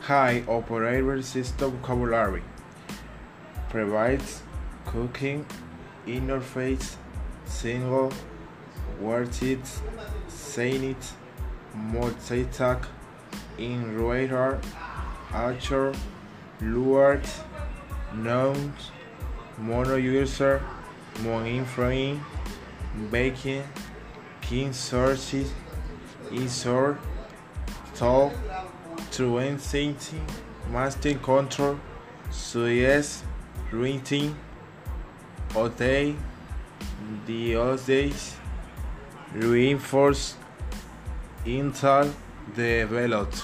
high operator system vocabulary. Provides cooking interface single saying it multitask in radar archer lured nouns mono user mon infrain baking king sources insert talk truancy master control so suez renting hotel diocese reinforce intel developed